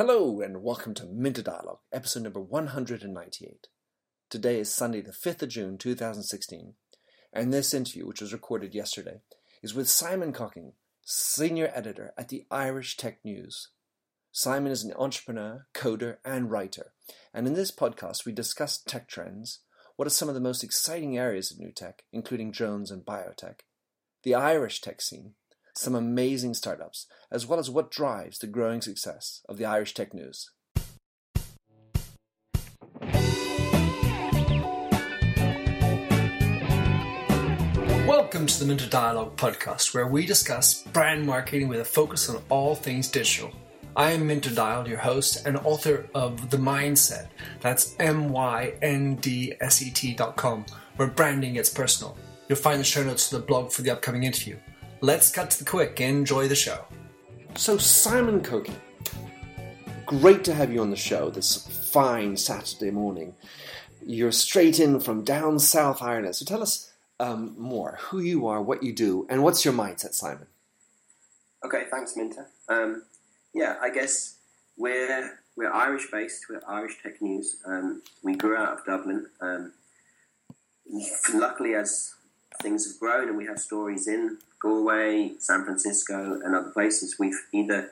Hello and welcome to Minter Dialogue, episode number 198. Today is Sunday, the 5th of June 2016, and this interview, which was recorded yesterday, is with Simon Cocking, senior editor at the Irish Tech News. Simon is an entrepreneur, coder, and writer, and in this podcast we discuss tech trends, what are some of the most exciting areas of new tech, including drones and biotech, the Irish tech scene, some amazing startups, as well as what drives the growing success of the Irish Tech News. Welcome to the Minter Dialogue podcast, where we discuss brand marketing with a focus on all things digital. I am Minter Dial, your host and author of The Myndset. That's M Y N D S E T.com, where branding gets personal. You'll find the show notes to the blog for the upcoming interview. Let's cut to the quick and enjoy the show. So, Simon Cocking, great to have you on the show this fine Saturday morning. You're straight in from down South Ireland. So, tell us um, more who you are, what you do, and what's your mindset, Simon? Okay, thanks, Minter. Um, yeah, I guess we're we're Irish based. We're Irish Tech News. Um, we grew out of Dublin. Um, luckily, as things have grown and we have stories in Galway, San Francisco, and other places, we've either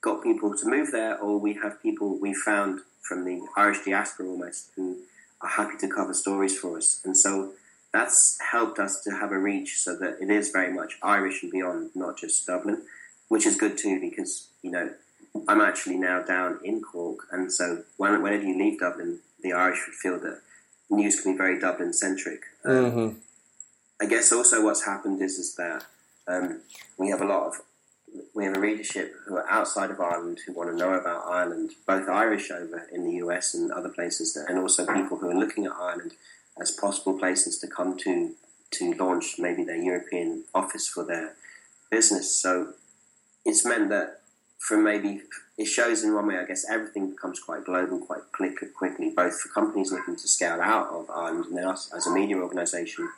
got people to move there or we have people we found from the Irish diaspora almost who are happy to cover stories for us. And so that's helped us to have a reach so that it is very much Irish and beyond, not just Dublin, which is good too because, you know, I'm actually now down in Cork. And so when, whenever you leave Dublin, the Irish would feel that news can be very Dublin centric. Um, Mm-hmm. I guess also what's happened is is that um, we have a lot of we have a readership who are outside of Ireland who want to know about Ireland, both Irish over in the US and other places, and also people who are looking at Ireland as possible places to come to to launch maybe their European office for their business. So it's meant that from maybe it shows in one way, I guess everything becomes quite global quite quick, quickly, both for companies looking to scale out of Ireland and then us as a media organisation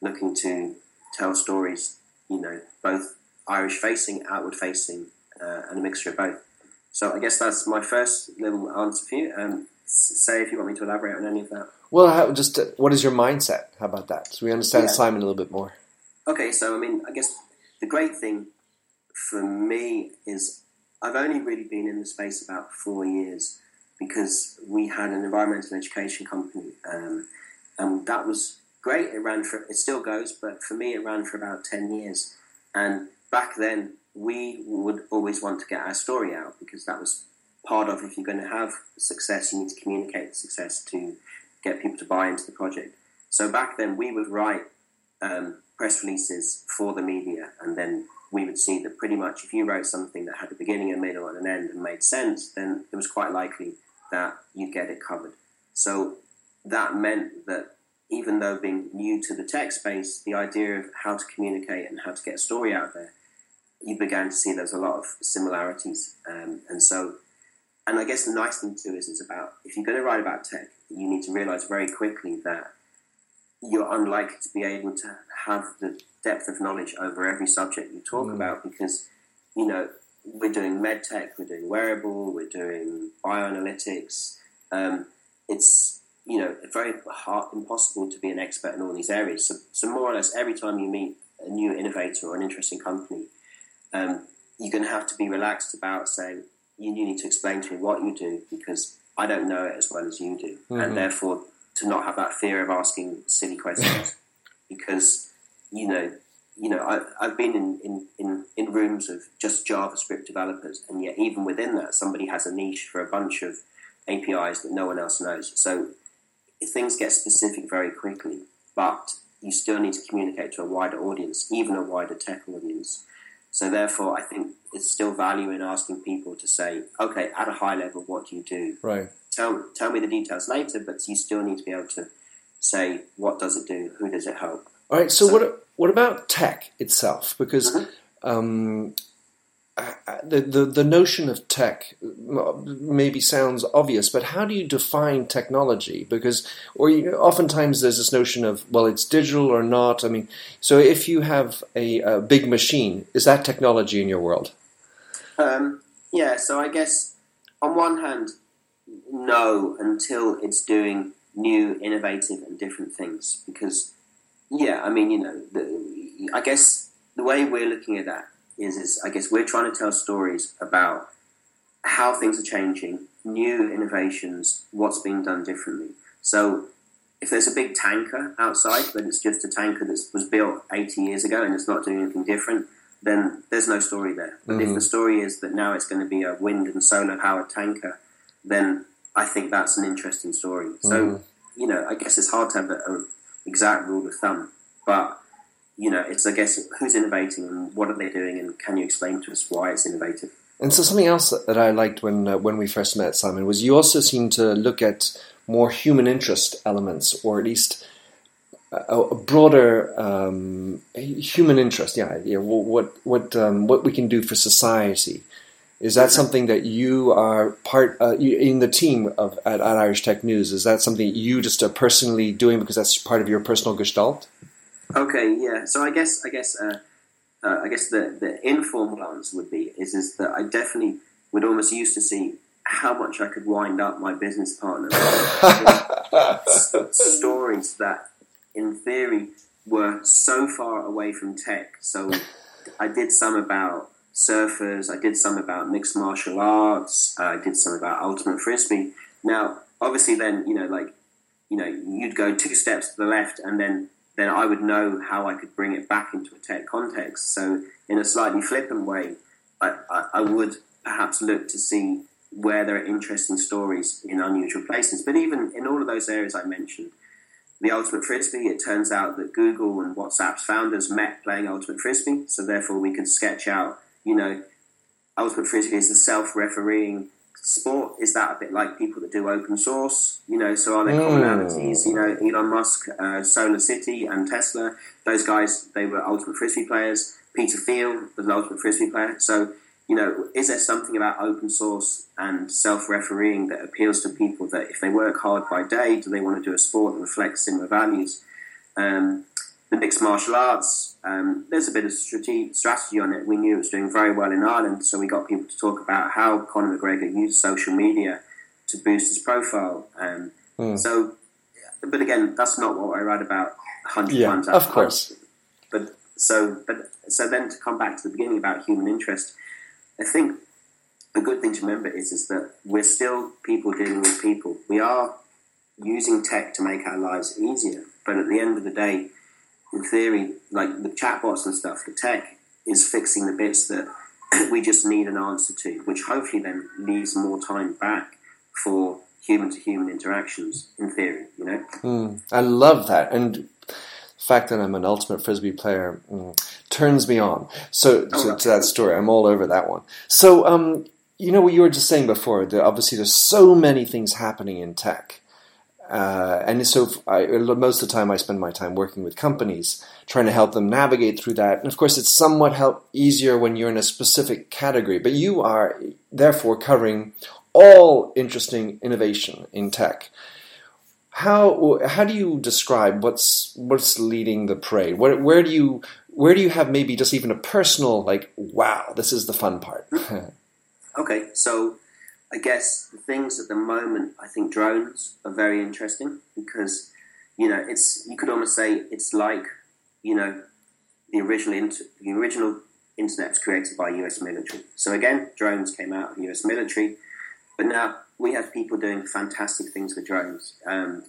looking to tell stories, you know, both Irish facing, outward facing, uh, and a mixture of both. So I guess that's my first little answer for you. Um, say if you want me to elaborate on any of that. Well, how, just uh, what is your mindset? How about that? So we understand Yeah. Simon a little bit more. Okay, so I mean, I guess the great thing for me is I've only really been in the space about four years because we had an environmental education company, um, and that was great. It ran for it still goes, but for me, it ran for about ten years. And back then, we would always want to get our story out because that was part of if you're going to have success, you need to communicate success to get people to buy into the project. So back then, we would write um, press releases for the media, and then we would see that pretty much if you wrote something that had a beginning, a middle, and an end and made sense, then it was quite likely that you'd get it covered. So that meant that even though being new to the tech space, the idea of how to communicate and how to get a story out there, you began to see there's a lot of similarities. Um, and so, and I guess the nice thing too is it's about if you're going to write about tech, you need to realize very quickly that you're unlikely to be able to have the depth of knowledge over every subject you talk Mm. about because, you know, we're doing med tech, we're doing wearable, we're doing bioanalytics. Um, it's, you know, very hard, impossible to be an expert in all these areas. So, so more or less every time you meet a new innovator or an interesting company, um, you're going to have to be relaxed about saying, you, you need to explain to me what you do because I don't know it as well as you do. Mhm. And therefore, to not have that fear of asking silly questions because, you know, you know, I, I've been in, in, in, in rooms of just JavaScript developers, and yet even within that, somebody has a niche for a bunch of APIs that no one else knows. So things get specific very quickly, but you still need to communicate to a wider audience, even a wider tech audience. So therefore, I think it's still value in asking people to say, okay, at a high level, what do you do? Right. Tell, tell me the details later, but you still need to be able to say, what does it do? Who does it help? All right. So, So- what what about tech itself? Because Mhm. um, the, the the notion of tech maybe sounds obvious, but how do you define technology? Because, or you, oftentimes there's this notion of well, it's digital or not. I mean, so if you have a, a big machine, is that technology in your world? Um, yeah, so I guess on one hand, no, until it's doing new, innovative, and different things. Because, yeah, I mean, you know, the, I guess the way we're looking at that is, is I guess we're trying to tell stories about how things are changing, new innovations, what's being done differently. So if there's a big tanker outside, but it's just a tanker that was built 80 years ago and it's not doing anything different, then there's no story there. But mm-hmm. if the story is that now it's going to be a wind and solar powered tanker, then I think that's an interesting story. Mm-hmm. So, you know, I guess it's hard to have an exact rule of thumb, but you know, it's I guess who's innovating and what are they doing, and can you explain to us why it's innovative? And so something else that I liked when uh, when we first met Simon was you also seemed to look at more human interest elements, or at least a, a broader um, human interest. Yeah, yeah. What what um, what we can do for society. Is that something that you are part uh, in the team of at, at, Irish Tech News? Is that something you just are personally doing because that's part of your personal gestalt? Okay, yeah. So I guess I guess uh, uh, I guess the, the informal answer would be is is that I definitely would almost used to see how much I could wind up my business partner stories that, in theory, were so far away from tech. So I did some about surfers. I did some about mixed martial arts. Uh, I did some about ultimate frisbee. Now, obviously, then you know, like you know, you'd go two steps to the left, and then then I would know how I could bring it back into a tech context. So, in a slightly flippant way, I, I, I would perhaps look to see where there are interesting stories in unusual places. But even in all of those areas I mentioned, the Ultimate Frisbee, it turns out that Google and WhatsApp's founders met playing Ultimate Frisbee. So therefore, we can sketch out, you know, Ultimate Frisbee is a self-refereeing sport. Is that a bit like people that do open source? You know, so are there mm. commonalities? You know, Elon Musk, uh, Solar City, and Tesla. Those guys, they were Ultimate Frisbee players. Peter Thiel was an Ultimate Frisbee player. So you know, is there something about open source and self-refereeing that appeals to people that if they work hard by day, do they want to do a sport that reflects similar values? Um, the mixed martial arts, um, there's a bit of strategy, strategy on it. We knew it was doing very well in Ireland, so we got people to talk about how Conor McGregor used social media to boost his profile. Um, mm. So, but again, that's not what I write about hundred yeah, times. Of course. But so, but so then to come back to the beginning about human interest I think a good thing to remember is, is that we're still people dealing with people. We are using tech to make our lives easier, but at the end of the day, in theory, like the chatbots and stuff, the tech is fixing the bits that we just need an answer to, which hopefully then leaves more time back for human to human interactions, in theory, you know? Mm, I love that. And the fact that I'm an ultimate frisbee player mm, turns me on. So to, to, that story, I'm all over that one. So um, you know what you were just saying before. Obviously, there's so many things happening in tech, uh, and so I, most of the time I spend my time working with companies, trying to help them navigate through that. And of course, it's somewhat help easier when you're in a specific category. But you are therefore covering all interesting innovation in tech how how do you describe what's what's leading the parade? Where, where do you where do you have maybe just even a personal like wow this is the fun part? okay, so I guess the things at the moment I think drones are very interesting because you know it's you could almost say it's like you know the original inter- the original internet was created by U.S. military. So again, drones came out of U.S. military, but now we have people doing fantastic things with drones. Um,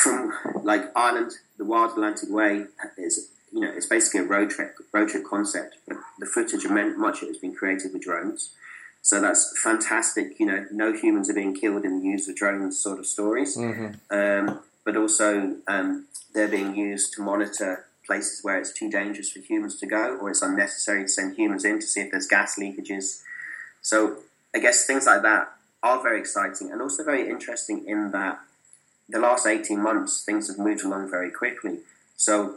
from like Ireland, the Wild Atlantic Way is you know it's basically a road trip road trip concept, but the footage of much of it has been created with drones. So that's fantastic. You know, no humans are being killed in the use of drones sort of stories, mm-hmm. um, but also um, they're being used to monitor places where it's too dangerous for humans to go, or it's unnecessary to send humans in to see if there's gas leakages. So I guess things like that are very exciting and also very interesting in that the last 18 months things have moved along very quickly. So,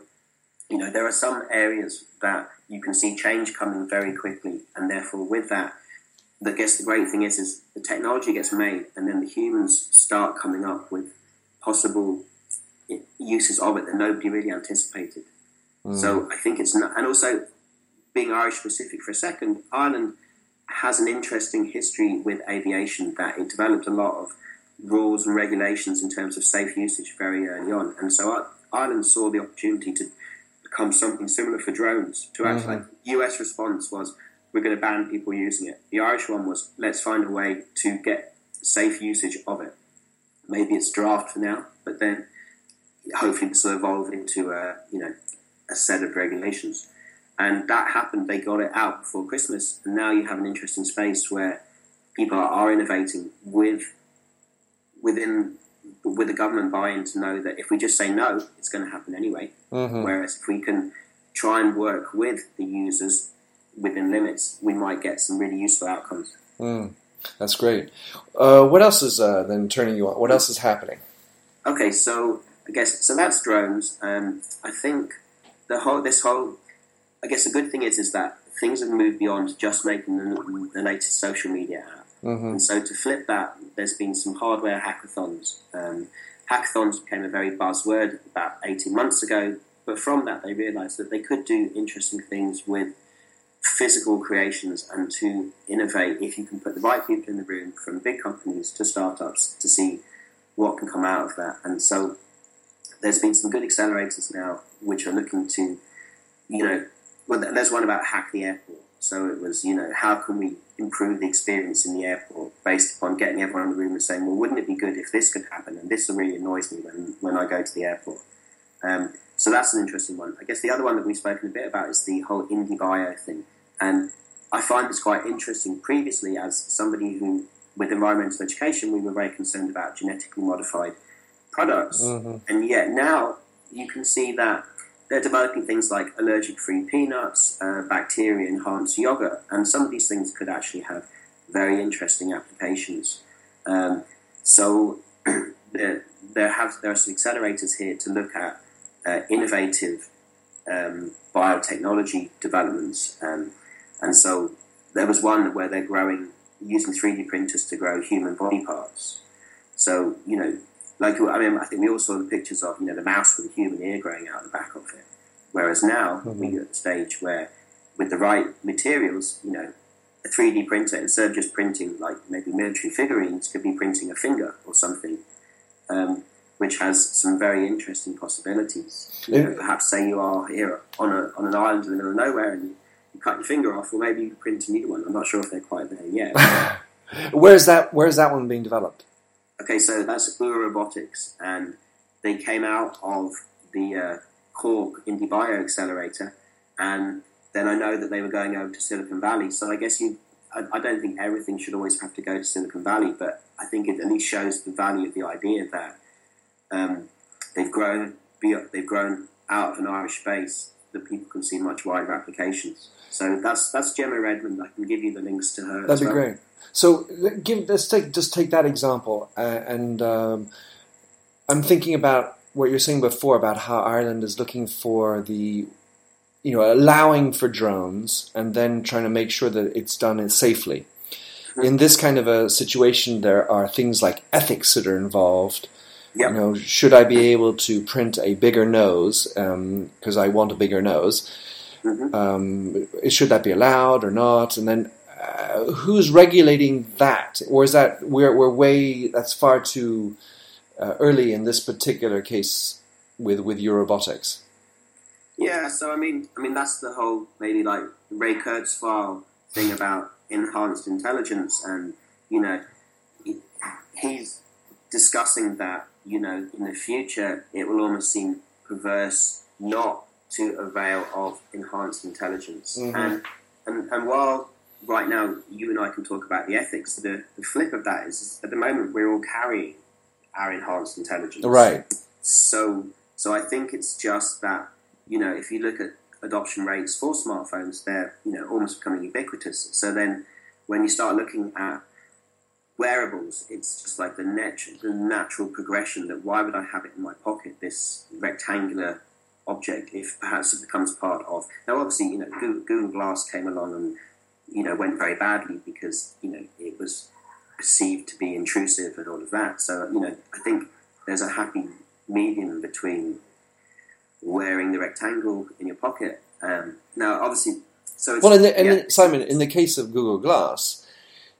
you know, there are some areas that you can see change coming very quickly, and therefore, with that, I guess the great thing is, is the technology gets made, and then the humans start coming up with possible uses of it that nobody really anticipated. Mm. So I think it's not, and also being Irish specific for a second, Ireland has an interesting history with aviation that it developed a lot of rules and regulations in terms of safe usage very early on. And so Ireland saw the opportunity to become something similar for drones. To actually, mm-hmm. like, US response was, we're going to ban people using it. The Irish one was, let's find a way to get safe usage of it. Maybe it's draft for now, but then hopefully this will evolve into a, you know, a set of regulations. And that happened. They got it out before Christmas, and now you have an interesting space where people are innovating with within with the government buy-in to know that if we just say no, it's going to happen anyway. Mm-hmm. Whereas if we can try and work with the users within limits, we might get some really useful outcomes. Mm, that's great. Uh, what else is uh, then turning you on? What else is happening? Okay, so I guess so. That's drones. Um, I think the whole this whole I guess the good thing is is that things have moved beyond just making the, the latest social media app. Mm-hmm. And so to flip that, there's been some hardware hackathons. Um, hackathons became a very buzzword about 18 months ago, but from that they realised that they could do interesting things with physical creations and to innovate if you can put the right people in the room from big companies to startups to see what can come out of that. And so there's been some good accelerators now which are looking to, you know, well, there's one about hack the airport. So it was, you know, how can we improve the experience in the airport based upon getting everyone in the room and saying, well, wouldn't it be good if this could happen? And this really annoys me when, when I go to the airport. Um, so that's an interesting one. I guess the other one that we've spoken a bit about is the whole IndieBio thing. And I find this quite interesting. Previously, as somebody who, with environmental education, we were very concerned about genetically modified products. Mm-hmm. And yet now you can see that they're developing things like allergic free peanuts, uh, bacteria enhanced yogurt, and some of these things could actually have very interesting applications. Um, so there, there, have, there are some accelerators here to look at uh, innovative um, biotechnology developments. Um, and so there was one where they're growing using 3D printers to grow human body parts. So, you know, like I mean, I think we all saw the pictures of you know the mouse with a human ear growing out the back of it. Whereas now mm-hmm. we're at the stage where, with the right materials, you know, a 3D printer instead of just printing like maybe military figurines, could be printing a finger or something, um, which has some very interesting possibilities. You know, perhaps say you are here on a on an island in the middle of nowhere and you, you cut your finger off, or maybe you print a new one. I'm not sure if they're quite there yet. where's that? Where's that one being developed? Okay, so that's Ourobotics, and they came out of the uh, Cork IndieBio Accelerator, and then I know that they were going over to Silicon Valley. So I guess you, I, I, don't think everything should always have to go to Silicon Valley, but I think it at least shows the value of the idea that um, they've grown, they've grown out of an Irish base that people can see much wider applications. So that's that's Gemma Redmond. I can give you the links to her. That'd be well. great. So give let's take just take that example, uh, and um, I'm thinking about what you're saying before about how Ireland is looking for the you know allowing for drones and then trying to make sure that it's done safely. In this kind of a situation, there are things like ethics that are involved. Yep. You know, should I be able to print a bigger nose because um, I want a bigger nose? Mm-hmm. Um, should that be allowed or not? And then uh, who's regulating that, or is that we're we're way that's far too uh, early in this particular case with with Ourobotics? Yeah, so I mean, I mean that's the whole maybe like Ray Kurzweil thing about enhanced intelligence, and you know, he's discussing that you know in the future it will almost seem perverse not to avail of enhanced intelligence, mm-hmm. and, and and while right now you and I can talk about the ethics. The, the flip of that is, at the moment we're all carrying our enhanced intelligence. Right. So so I think it's just that you know if you look at adoption rates for smartphones, they're you know almost becoming ubiquitous. So then when you start looking at wearables, it's just like the, nat- the natural progression that why would I have it in my pocket, this rectangular object, if perhaps it becomes part of. Now, obviously, you know, Google, Google Glass came along and you know, went very badly because, you know, it was perceived to be intrusive and all of that. So, you know, I think there's a happy medium between wearing the rectangle in your pocket. Um, now, obviously, so well, in the, yeah. Simon, in the case of Google Glass,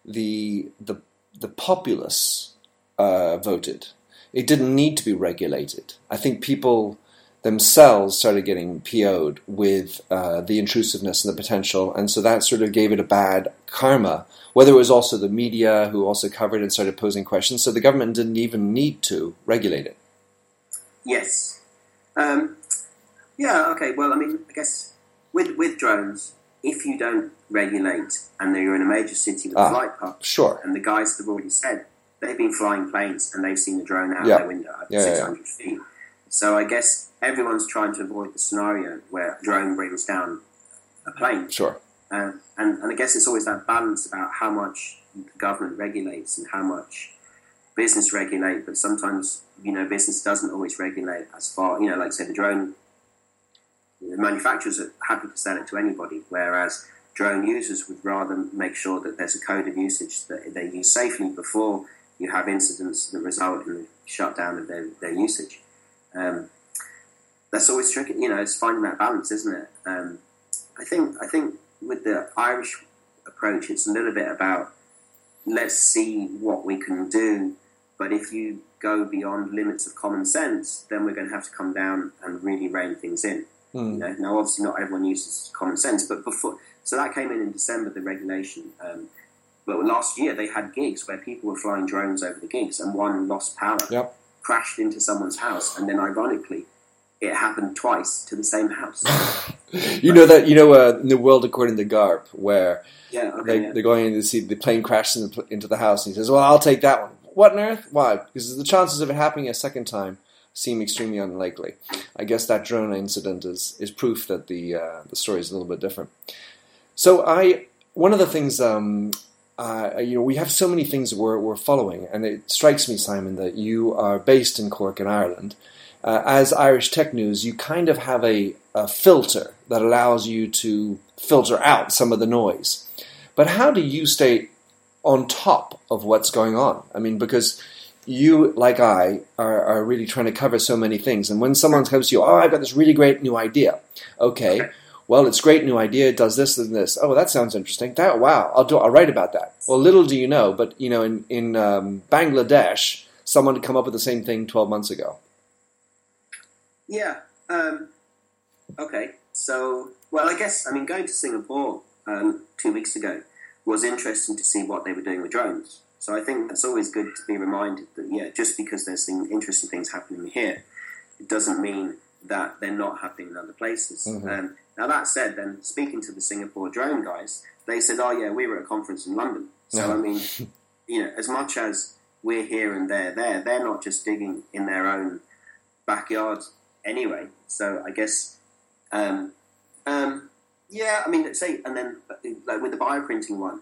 the the the populace uh, voted. It didn't need to be regulated. I think people themselves started getting PO'd with uh, the intrusiveness and the potential, and so that sort of gave it a bad karma. Whether it was also the media who also covered and started posing questions, so the government didn't even need to regulate it. Yes. Um, yeah. Okay. Well, I mean, I guess with with drones, if you don't regulate and you're in a major city with ah, a flight path, sure, and the guys have already said they've been flying planes and they've seen the drone out yeah. their window at yeah, 600 yeah. feet. So I guess everyone's trying to avoid the scenario where a drone brings down a plane. Sure. Uh, and, and I guess it's always that balance about how much the government regulates and how much business regulate, but sometimes, you know, business doesn't always regulate as far, you know, like say the drone manufacturers are happy to sell it to anybody, whereas drone users would rather make sure that there's a code of usage that they use safely before you have incidents that result in the shutdown of their, their usage. Um, that's always tricky, you know. It's finding that balance, isn't it? Um, I think I think with the Irish approach, it's a little bit about let's see what we can do, but if you go beyond limits of common sense, then we're going to have to come down and really rein things in. Mm. You know, now obviously not everyone uses common sense, but before so that came in in December the regulation. Um, but last year they had gigs where people were flying drones over the gigs, and one lost power, yep. crashed into someone's house, and then ironically, it happened twice to the same house. you know that you know uh, in the world according to Garp, where yeah, okay, they, are going in to see the plane crashes into, into the house, and he says, "Well, I'll take that one." What on earth? Why? Because the chances of it happening a second time seem extremely unlikely. I guess that drone incident is, is proof that the uh, the story is a little bit different. So I one of the things um, uh, you know we have so many things we're, we're following, and it strikes me, Simon, that you are based in Cork in Ireland. Uh, as Irish Tech News, you kind of have a, a filter that allows you to filter out some of the noise. But how do you stay on top of what's going on? I mean, because you, like I, are, are really trying to cover so many things. And when someone comes to you, oh, I've got this really great new idea. Okay, okay. well, it's great new idea. It does this and this. Oh, that sounds interesting. That wow, I'll do. I'll write about that. Well, little do you know, but you know, in in um, Bangladesh, someone had come up with the same thing twelve months ago. Yeah. Um, okay. So, well, I guess I mean going to Singapore um, two weeks ago was interesting to see what they were doing with drones. So I think it's always good to be reminded that yeah, just because there's things, interesting things happening here, it doesn't mean that they're not happening in other places. Mm-hmm. Um, now that said, then speaking to the Singapore drone guys, they said, "Oh yeah, we were at a conference in London." So I mean, you know, as much as we're here and they're there, they're not just digging in their own backyard anyway. So I guess, um, um, yeah, I mean, say, and then like with the bioprinting one,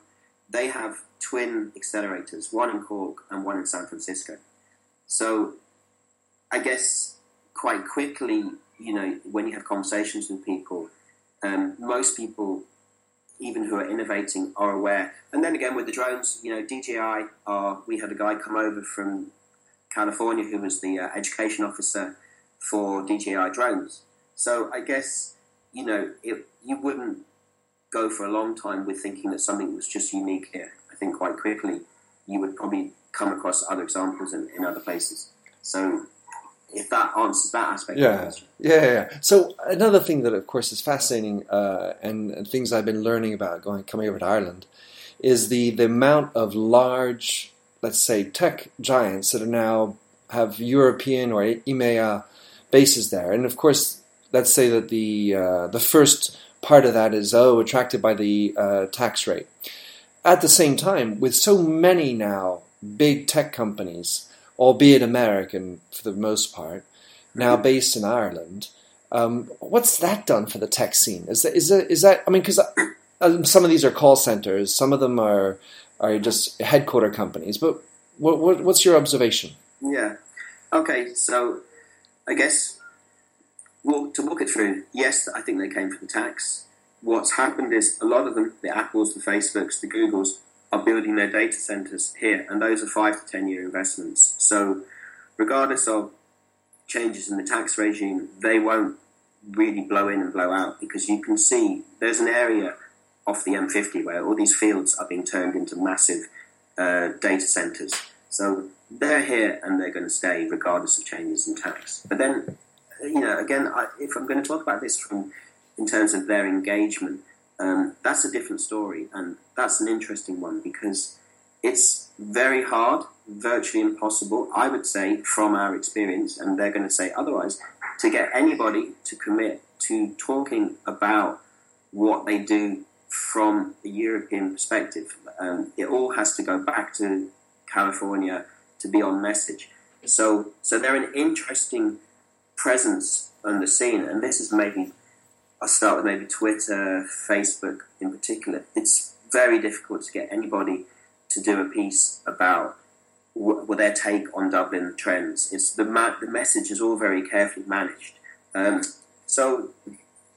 they have twin accelerators, one in Cork and one in San Francisco. So I guess quite quickly, you know, when you have conversations with people, um, most people, even who are innovating, are aware. And then again, with the drones, you know, DJI, are, we had a guy come over from California who was the uh, education officer for DJI drones. So I guess, you know, it, you wouldn't go for a long time with thinking that something was just unique here. I think quite quickly you would probably come across other examples in, in other places. So if that answers that aspect yeah. yeah. Yeah, So another thing that, of course, is fascinating uh, and, and, things I've been learning about going coming over to Ireland is the, the amount of large, let's say, tech giants that are now have European or EMEA bases there. And of course, let's say that the uh, the first part of that is oh attracted by the uh, tax rate. At the same time, with so many now big tech companies, albeit American for the most part, now mm-hmm. based in Ireland, um, what's that done for the tech scene? Is that is that, is that I mean because uh, some of these are call centers, some of them are are just headquarter companies, but what, what, what's your observation? Yeah. Okay, so I guess well, to walk it through, yes, I think they came from the tax. What's happened is a lot of them, the Apples, the Facebooks, the Googles, are building their data centers here, and those are five to ten year investments. So, regardless of changes in the tax regime, they won't really blow in and blow out because you can see there's an area off the M50 where all these fields are being turned into massive uh, data centers. So they're here and they're going to stay regardless of changes in tax. But then, you know, again, I, if I'm going to talk about this from in terms of their engagement, um, that's a different story, and that's an interesting one because it's very hard, virtually impossible, I would say, from our experience, and they're going to say otherwise, to get anybody to commit to talking about what they do from a European perspective. Um, it all has to go back to California to be on message. So, so they're an interesting presence on the scene, and this is maybe I'll start with maybe Twitter, Facebook in particular. It's very difficult to get anybody to do a piece about what their take on Dublin trends. It's the ma- the message is all very carefully managed. Um, so,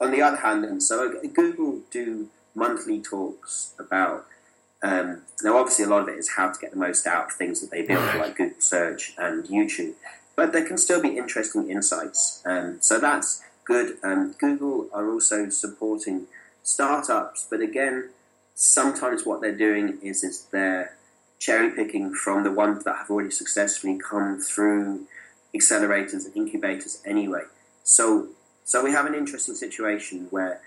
on the other hand, and so Google do monthly talks about. Um, now, obviously, a lot of it is how to get the most out of things that they build, like Google Search and YouTube. But there can still be interesting insights. Um, so that's good. Um, Google are also supporting startups, but again, sometimes what they're doing is is they're cherry picking from the ones that have already successfully come through accelerators and incubators anyway. So so we have an interesting situation where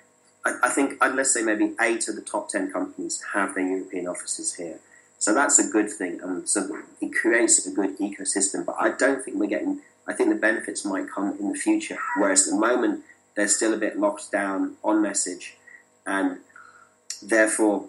I, I think let's say maybe eight of the top ten companies have their European offices here. So that's a good thing, and so it creates a good ecosystem. But I don't think we're getting I think the benefits might come in the future. Whereas at the moment, they're still a bit locked down on message, and therefore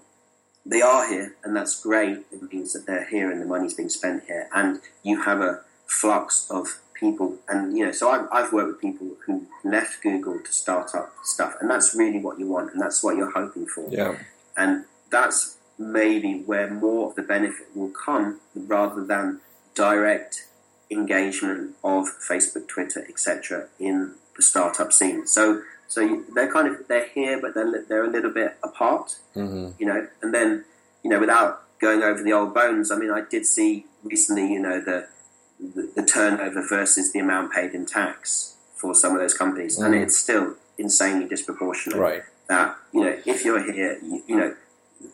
they are here, and that's great. It means that they're here and the money's being spent here, and you have a flux of people. And you know, so I've, I've worked with people who left Google to start up stuff, and that's really what you want, and that's what you're hoping for. Yeah, and that's maybe where more of the benefit will come rather than direct engagement of Facebook, Twitter, etc. in the startup scene. So so they're kind of they're here, but they're they're a little bit apart, mm-hmm. you know. And then you know, without going over the old bones, I mean, I did see recently, you know, the the, the turnover versus the amount paid in tax for some of those companies, mm. and it's still insanely disproportionate. Right. That you know, if you're here, you, you know,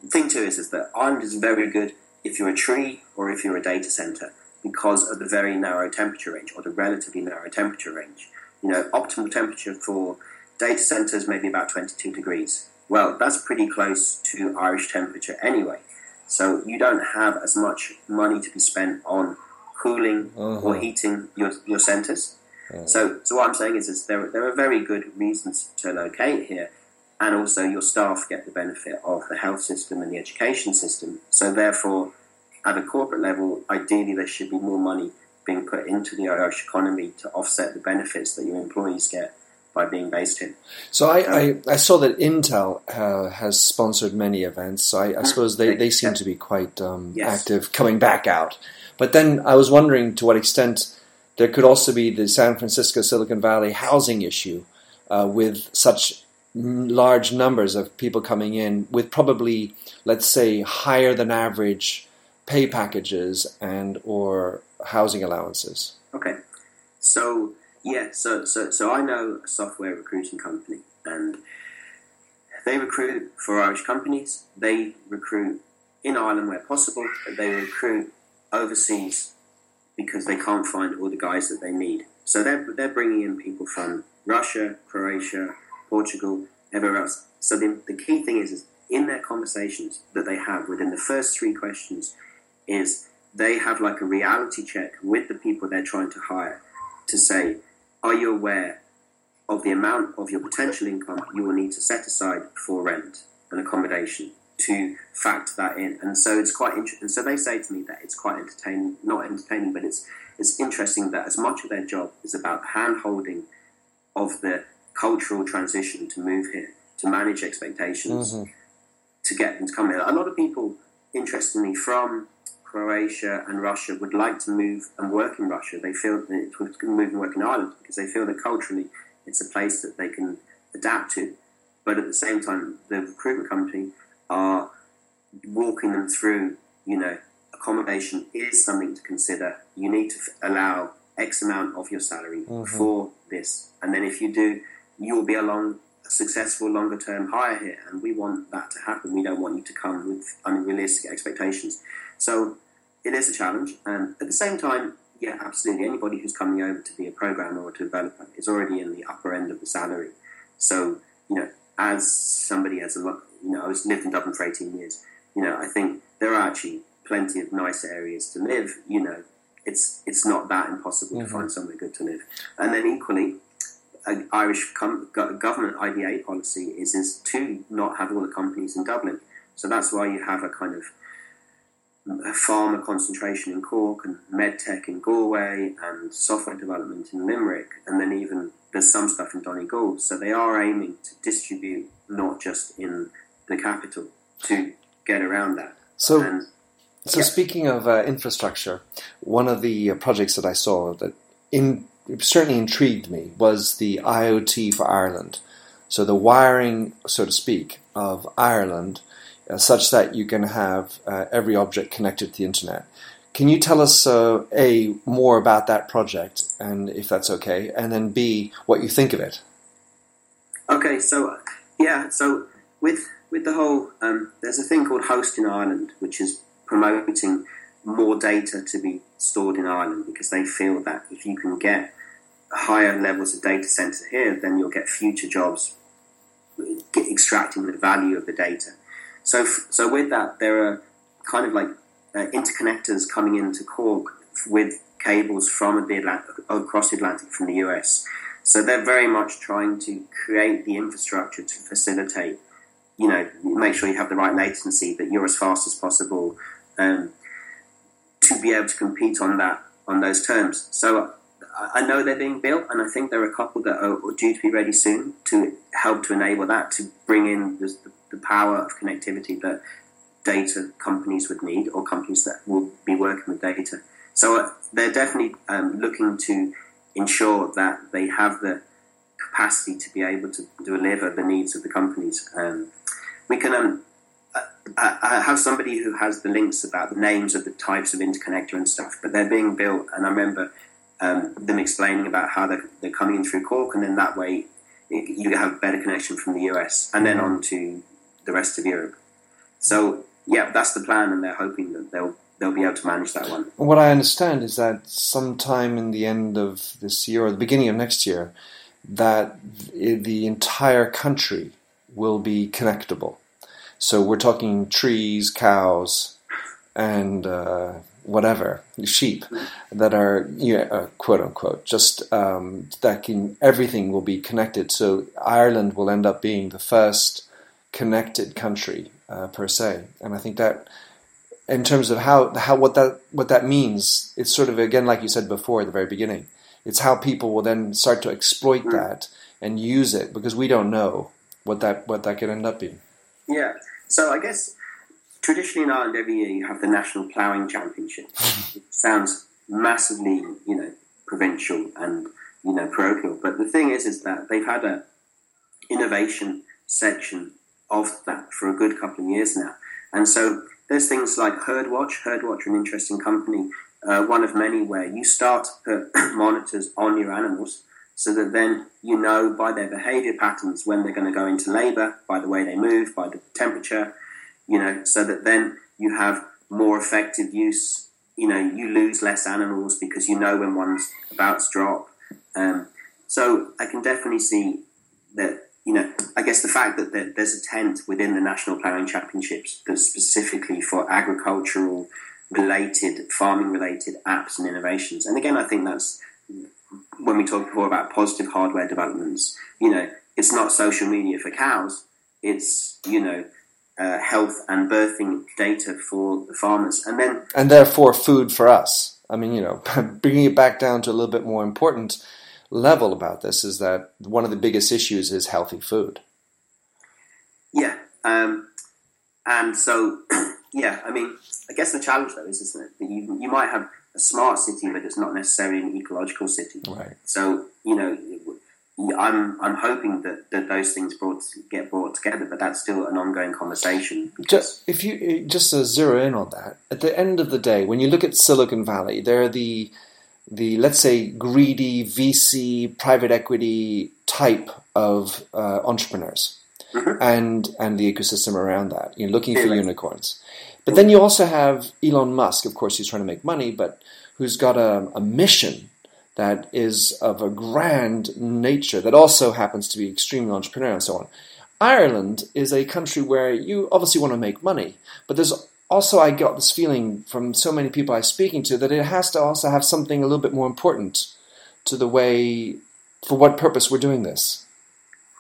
thing too is is that Ireland is very good if you're a tree or if you're a data center because of the very narrow temperature range or the relatively narrow temperature range. You know, optimal temperature for data centers maybe about 22 degrees. Well, that's pretty close to Irish temperature anyway. So you don't have as much money to be spent on cooling uh-huh. or heating your, your centers. Uh-huh. So, so what I'm saying is, is there, there are very good reasons to locate here, and also your staff get the benefit of the health system and the education system. So therefore, at a corporate level, ideally there should be more money being put into the Irish economy to offset the benefits that your employees get by being based here. So I, I, I, saw that Intel uh, has sponsored many events. So I, I suppose they, they seem to be quite um, yes. active coming back out. But then I was wondering to what extent there could also be the San Francisco Silicon Valley housing issue uh, with such large numbers of people coming in with probably, let's say, higher than average pay packages and or housing allowances? Okay, so yeah, so so so I know a software recruiting company, and they recruit for Irish companies. They recruit in Ireland where possible, but they recruit overseas because they can't find all the guys that they need. So they're they're bringing in people from Russia, Croatia, Portugal, everywhere else. So the, the key thing is, is in their conversations that they have within the first three questions is they have like a reality check with the people they're trying to hire to say, are you aware of the amount of your potential income you will need to set aside for rent and accommodation to factor that in? And so it's quite interesting. So they say to me that it's quite entertaining, not entertaining, but it's it's interesting that as much of their job is about hand holding of the cultural transition to move here, to manage expectations, mm-hmm. to get them to come here. A lot of people, interestingly, from Croatia and Russia would like to move and work in Russia. They feel that it would move and work in Ireland because they feel that culturally it's a place that they can adapt to. But at the same time, the recruitment company are walking them through, you know, accommodation is something to consider. You need to allow X amount of your salary mm-hmm. for this. And then if you do you'll be a long, successful longer term hire here, and we want that to happen. We don't want you to come with unrealistic expectations. So it is a challenge, and at the same time, yeah, absolutely. Anybody who's coming over to be a programmer or to developer is already in the upper end of the salary. So you know, as somebody has a lot, you know, I was lived in Dublin for eighteen years. You know, I think there are actually plenty of nice areas to live. You know, it's it's not that impossible mm-hmm. to find somewhere good to live. And then equally, Irish com- government IDA policy is is to not have all the companies in Dublin. So that's why you have a kind of a pharma concentration in Cork and medtech in Galway and software development in Limerick, and then even there's some stuff in Donegal. So they are aiming to distribute not just in the capital to get around that. So, and, so yeah. speaking of uh, infrastructure, one of the uh, projects that I saw that in certainly intrigued me was the IoT for Ireland. So the wiring, so to speak, of Ireland, uh, such that you can have uh, every object connected to the internet. Can you tell us uh, a more about that project, and if that's okay, and then b what you think of it? Okay, so yeah, so with with the whole, um, there's a thing called Host in Ireland, which is promoting more data to be stored in Ireland because they feel that if you can get higher levels of data center here, then you'll get future jobs extracting the value of the data. So, so with that, there are kind of like uh, interconnectors coming into Cork with cables from the Atlantic, across the Atlantic from the US. So they're very much trying to create the infrastructure to facilitate, you know, make sure you have the right latency, that you're as fast as possible, um, to be able to compete on that on those terms. So I know they're being built, and I think there are a couple that are due to be ready soon to help to enable that to bring in the, the power of connectivity that data companies would need, or companies that will be working with data. So uh, they're definitely um, looking to ensure that they have the capacity to be able to deliver the needs of the companies. Um, we can. Um, I, I have somebody who has the links about the names of the types of interconnector and stuff, but they're being built. And I remember um, them explaining about how they're, they're coming in through Cork, and then that way you have better connection from the US, and then on to the rest of Europe. So yeah, that's the plan, and they're hoping that they'll they'll be able to manage that one. What I understand is that sometime in the end of this year or the beginning of next year, that the entire country will be connectable. So we're talking trees, cows, and uh, whatever sheep that are you know, uh, quote unquote just um, that can everything will be connected. So Ireland will end up being the first connected country uh, per se, and I think that in terms of how how what that what that means, it's sort of again like you said before at the very beginning. It's how people will then start to exploit mm. that and use it because we don't know what that what that could end up being. Yeah. So I guess traditionally in Ireland, every year you have the National Ploughing Championship. it sounds massively, you know, provincial and you know parochial, but the thing is, is that they've had a innovation section of that for a good couple of years now, and so there's things like Herdwatch. Herdwatch an interesting company, uh, one of many where you start to put monitors on your animals so that then you know by their behavior patterns when they're going to go into labor, by the way they move, by the temperature, you know, so that then you have more effective use. You know, you lose less animals because you know when one's about to drop. Um, so I can definitely see that. You know, I guess the fact that there's a tent within the National Ploughing Championships that's specifically for agricultural related, farming related apps and innovations. And again, I think that's when we talked before about positive hardware developments. You know, it's not social media for cows. It's you know uh, health and birthing data for the farmers, and then and therefore food for us. I mean, you know, bringing it back down to a little bit more important level about this is that one of the biggest issues is healthy food. Yeah, um, and so yeah, I mean, I guess the challenge though is, isn't it, that you you might have a smart city, but it's not necessarily an ecological city. Right. So you know, I'm I'm hoping that, that those things brought get brought together, but that's still an ongoing conversation. Just, if you just to zero in on that, at the end of the day, when you look at Silicon Valley, they're the the let's say greedy VC private equity type of uh, entrepreneurs Mhm. and and the ecosystem around that. You're looking for unicorns, but then you also have Elon Musk. Of course, he's trying to make money, but who's got a, a mission that is of a grand nature that also happens to be extremely entrepreneurial and so on. Ireland is a country where you obviously want to make money, but there's also I got this feeling from so many people I'm speaking to that it has to also have something a little bit more important to the way for what purpose we're doing this.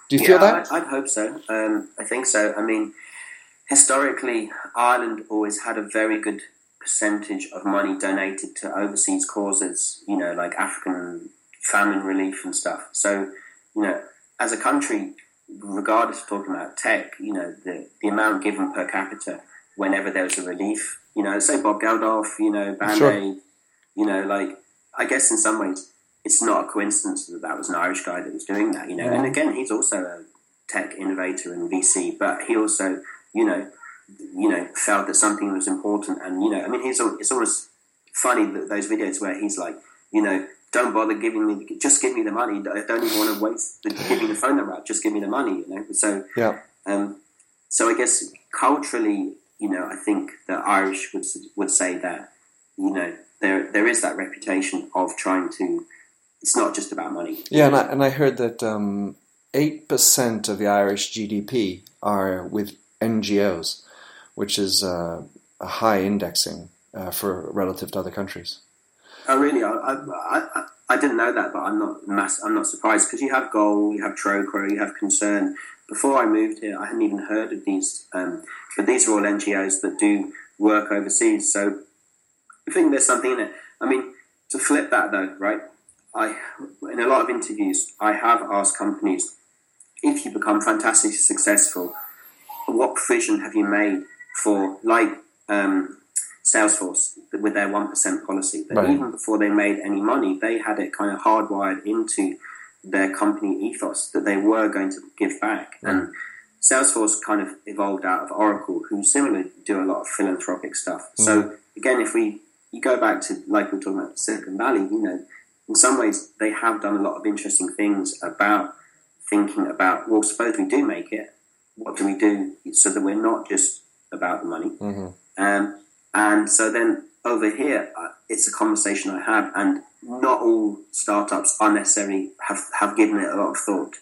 Do you feel that? I, I'd hope so. Um, I think so. I mean, historically, Ireland always had a very good percentage of money donated to overseas causes, you know, like African famine relief and stuff. So, you know, as a country, regardless of talking about tech, you know, the, the amount given per capita whenever there was a relief, you know, say Bob Geldof, you know, Band Aid, Sure. you know, like, I guess in some ways it's not a coincidence that that was an Irish guy that was doing that, you know. And again, he's also a tech innovator and VC, but he also, you know, you know, felt that something was important, and you know, I mean, he's it's almost funny that those videos where he's like, you know, don't bother giving me, just give me the money. I don't even want to waste the, give me the phone number. out, Just give me the money, you know. So, Yeah. um, so I guess culturally, you know, I think the Irish would would say that, you know, there there is that reputation of trying to. It's not just about money. Yeah, and I, and I heard that um, eight percent of the Irish GDP are with NGOs, which is uh, a high indexing uh, for relative to other countries. Oh, really? I, I, I, didn't know that, but I'm not mass, I'm not surprised because you have Goal, you have Trócaire, you have Concern. Before I moved here, I hadn't even heard of these, um, but these are all NGOs that do work overseas. So I think there's something in it. I mean, to flip that though, right? I in a lot of interviews, I have asked companies if you become fantastically successful, what provision have you made for like um, Salesforce with their one percent policy? That Right. even before they made any money, they had it kind of hardwired into their company ethos that they were going to give back. And Salesforce kind of evolved out of Oracle, who similarly do a lot of philanthropic stuff. So again, if we you go back to like we we're talking about Silicon Valley, you know, in some ways they have done a lot of interesting things about thinking about well, suppose we do make it, what do we do so that we're not just about the money? Mhm. Um, and so then over here, uh, it's a conversation I have, and not all startups unnecessarily have, have given it a lot of thought.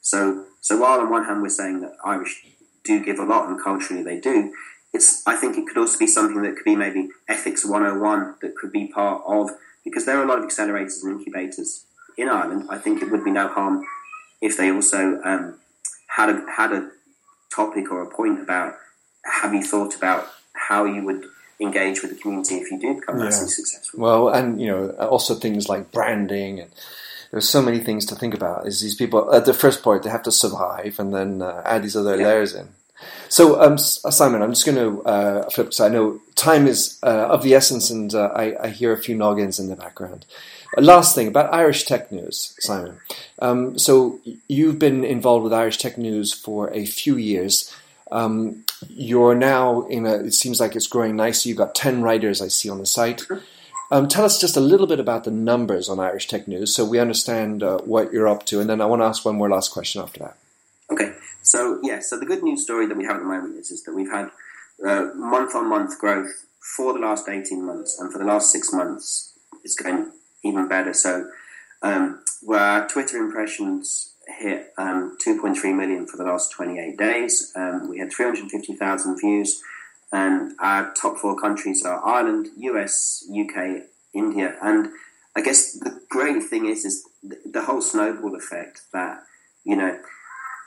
So, so while on one hand we're saying that Irish do give a lot, and culturally they do, it's I think it could also be something that could be maybe ethics 101 that could be part of because there are a lot of accelerators and incubators in Ireland. I think it would be no harm if they also um, had a had a topic or a point about have you thought about how you would engage with the community if you do become Yeah. massively successful? Well, and you know, also things like branding and there's so many things to think about. Is these people at the first part they have to survive and then uh, add these other Yeah. layers in. So, um, Simon, I'm just going to uh, flip because I know time is uh, of the essence, and uh, I, I hear a few noggins in the background. Uh, last thing about Irish tech news, Simon. Um, so you've been involved with Irish tech news for a few years. Um, you're now in a. It seems like it's growing nicely. You've got ten writers I see on the site. Um, tell us just a little bit about the numbers on Irish Tech News, so we understand uh, what you're up to, and then I want to ask one more last question after that. Okay, so yeah, so the good news story that we have at the moment is, is that we've had month on month growth for the last 18 months, and for the last six months, it's going even better. So, um, where Twitter impressions hit um, 2.3 million for the last 28 days, um, we had 350,000 views, and our top four countries are Ireland, US, UK, India, and I guess the great thing is, is the, whole snowball effect that you know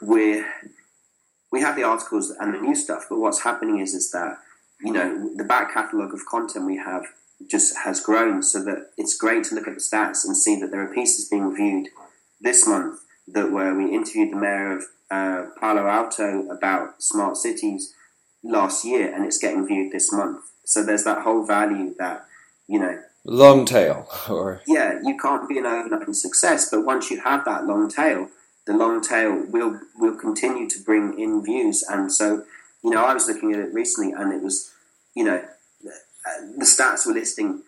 we're we have the articles and the new stuff, but what's happening is is that you know the back catalogue of content we have just has grown, so that it's great to look at the stats and see that there are pieces being viewed this month that where we interviewed the mayor of uh, Palo Alto about smart cities last year, and it's getting viewed this month. So there's that whole value that you know Long tail, or yeah, you can't be an overnight success, but once you have that long tail, the long tail will will continue to bring in views. And so, you know, I was looking at it recently, and it was, you know, the, the stats were listing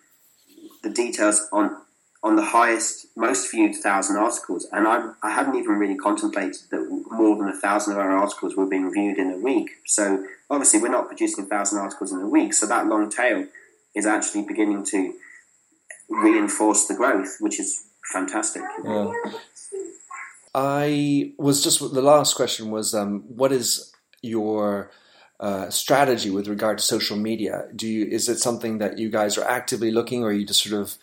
the details on on the highest, most viewed thousand articles, and I, I hadn't even really contemplated that more than a thousand of our articles were being viewed in a week. So obviously, we're not producing a thousand articles in a week, so that long tail is actually beginning to reinforce the growth, which is fantastic. Yeah. I was just the last question was um, what is your uh, strategy with regard to social media? Do you is it something that you guys are actively looking, or you just sort of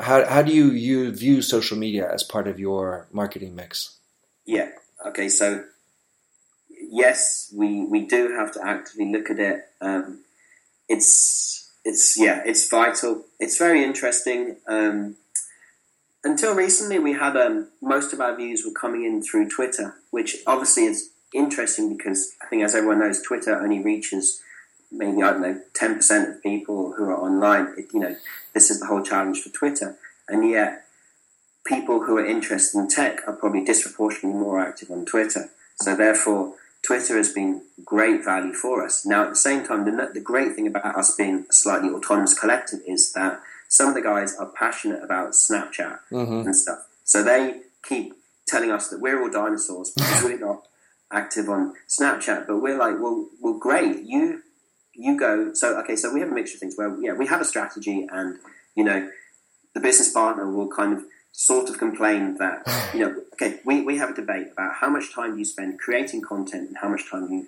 how how do you you view social media as part of your marketing mix? Yeah. Okay. So yes, we we do have to actively look at it. Um, it's it's yeah, it's vital. It's very interesting. Um, until recently, we had um, most of our views were coming in through Twitter, which obviously is interesting because I think, as everyone knows, Twitter only reaches maybe I don't know ten percent of people who are online. It, you know, this is the whole challenge for Twitter, and yet people who are interested in tech are probably disproportionately more active on Twitter. So therefore, Twitter has been great value for us. Now, at the same time, the, the great thing about us being a slightly autonomous collective is that some of the guys are passionate about Snapchat mm-hmm. and stuff. So they keep telling us that we're all dinosaurs because we're not active on Snapchat. But we're like, well, well, great. You you go. So okay, so we have a mixture of things where yeah, we have a strategy, and you know, the business partner will kind of sort of complain that you know, okay, we, we have a debate about how much time you spend creating content and how much time you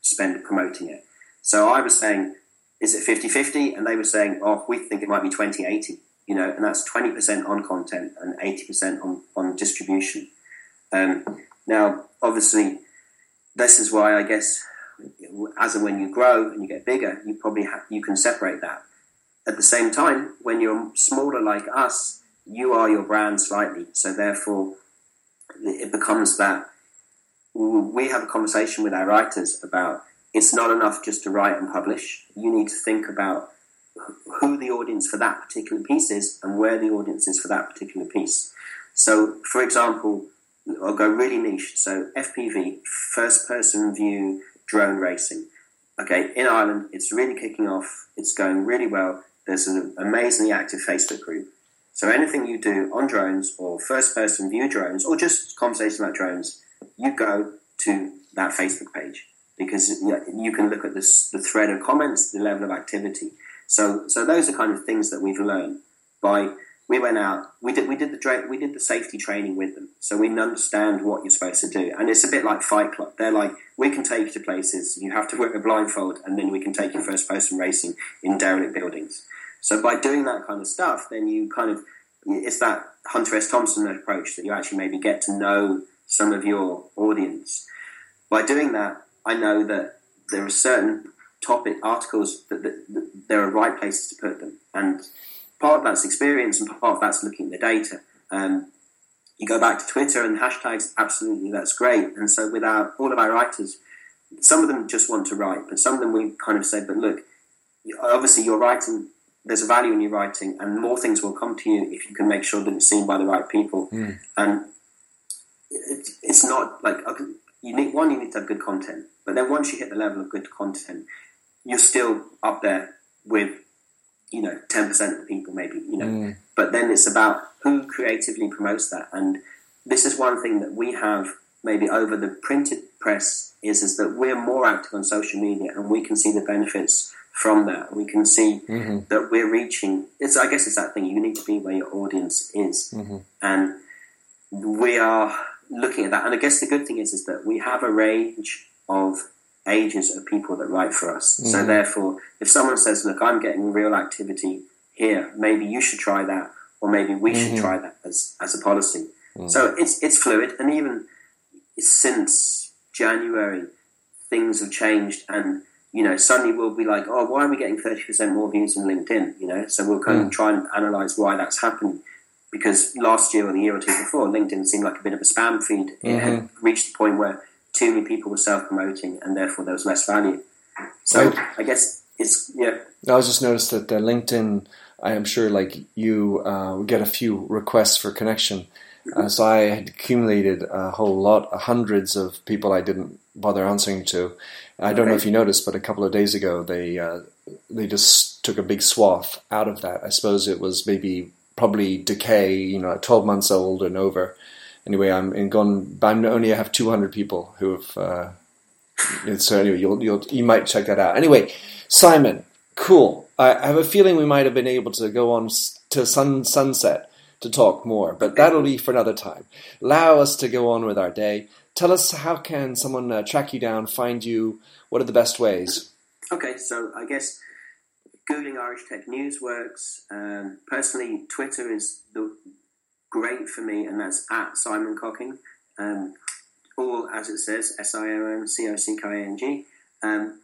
spend promoting it. So I was saying, is it 50-50? And they were saying, oh, we think it might be 20-80, you know, and that's 20% on content and 80% on, on distribution. Um, now, obviously, this is why I guess as and when you grow and you get bigger, you probably you can separate that. At the same time, when you're smaller like us, you are your brand slightly. So therefore, it becomes that we have a conversation with our writers about it's not enough just to write and publish. You need to think about who the audience for that particular piece is and where the audience is for that particular piece. So, for example, I'll go really niche. So, FPV, first person view drone racing. Okay, in Ireland, it's really kicking off. It's going really well. There's an amazingly active Facebook group. So anything you do on drones or first person view drones or just conversation about drones, you go to that Facebook page because you can look at this, the thread of comments, the level of activity. So, so those are kind of things that we've learned by we went out. We did we did the we did the safety training with them, so we understand what you're supposed to do. And it's a bit like Fight Club. They're like, we can take you to places. You have to wear a blindfold, and then we can take you first person racing in derelict buildings. So by doing that kind of stuff, then you kind of it's that Hunter S. Thompson approach that you actually maybe get to know some of your audience. By doing that, I know that there are certain topic articles that, that, that there are right places to put them, and part of that's experience, and part of that's looking at the data. Um, you go back to Twitter and hashtags, absolutely, that's great. And so, with our, all of our writers, some of them just want to write, but some of them we kind of said, but look, obviously you're writing there's a value in your writing, and more things will come to you if you can make sure that it's seen by the right people. Mm. And it, it's not like you need one, you need to have good content, but then once you hit the level of good content, you're still up there with you know ten percent of the people, maybe you know. Mm. But then it's about who creatively promotes that, and this is one thing that we have maybe over the printed press is is that we're more active on social media, and we can see the benefits from that. We can see mm-hmm. that we're reaching. It's I guess it's that thing. You need to be where your audience is, mm-hmm. and we are looking at that. And I guess the good thing is is that we have a range of ages of people that write for us. Mm-hmm. So therefore, if someone says, "Look, I'm getting real activity here. Maybe you should try that, or maybe we should mm-hmm. try that as as a policy." Mm-hmm. So it's it's fluid, and even since January, things have changed and you know, suddenly we'll be like, oh, why are we getting 30% more views on LinkedIn? You know, so we'll kind mm. of try and analyze why that's happening. Because last year or the year or two before, LinkedIn seemed like a bit of a spam feed. It mm-hmm. had reached the point where too many people were self promoting and therefore there was less value. So right. I guess it's, yeah. I was just noticed that uh, LinkedIn, I am sure like you uh, get a few requests for connection. Mm-hmm. Uh, so I had accumulated a whole lot, hundreds of people I didn't bother answering to. I don't know if you noticed, but a couple of days ago they uh, they just took a big swath out of that. I suppose it was maybe probably decay. You know, twelve months old and over. Anyway, I'm in gone. I'm only have two hundred people who have. Uh, so anyway, you'll you'll you might check that out. Anyway, Simon, cool. I, I have a feeling we might have been able to go on to sun sunset to talk more, but that'll be for another time. Allow us to go on with our day. Tell us how can someone uh, track you down, find you? What are the best ways? Okay, so I guess Googling Irish Tech News works. Um, personally, Twitter is the, great for me, and that's at Simon Cocking. Um, all as it says, S I O N C O C K I N G. Um,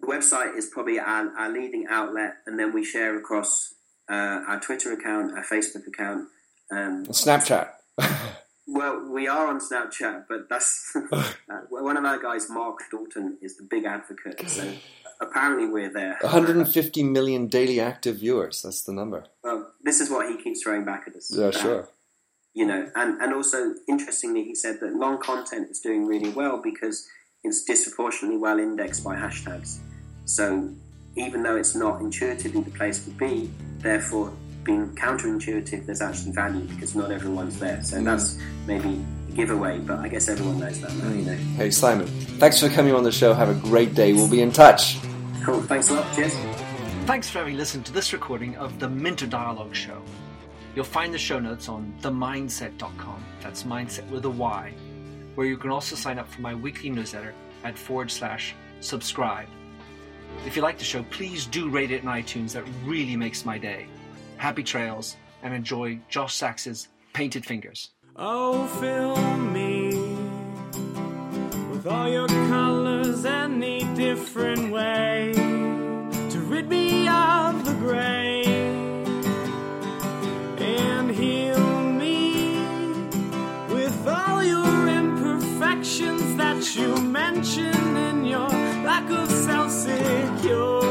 the website is probably our, our, leading outlet, and then we share across uh, our Twitter account, our Facebook account, um, Snapchat. well, we are on Snapchat, but that's uh, one of our guys, Mark Dalton, is the big advocate. So apparently we're there. 150 million daily active viewers. That's the number. Well, this is what he keeps throwing back at us. Yeah, sure. You know, and, and also interestingly, he said that long content is doing really well because it's disproportionately well indexed by hashtags. So even though it's not intuitively the place to be, therefore being counterintuitive, there's actually value because not everyone's there. So mm. that's maybe giveaway, but I guess everyone knows that now, you know. Hey, Simon, thanks for coming on the show. Have a great day. We'll be in touch. Cool. Thanks a lot. Cheers. Thanks for having listened to this recording of the Minter Dialogue Show. You'll find the show notes on themyndset.com. That's mindset with a Y, where you can also sign up for my weekly newsletter at forward slash subscribe. If you like the show, please do rate it in iTunes. That really makes my day. Happy trails and enjoy Josh Sachs's Painted Fingers. Oh, fill me with all your colors any different way to rid me of the gray. And heal me with all your imperfections that you mention in your lack of self security.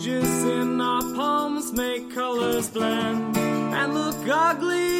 Images in our palms make colors blend and look ugly.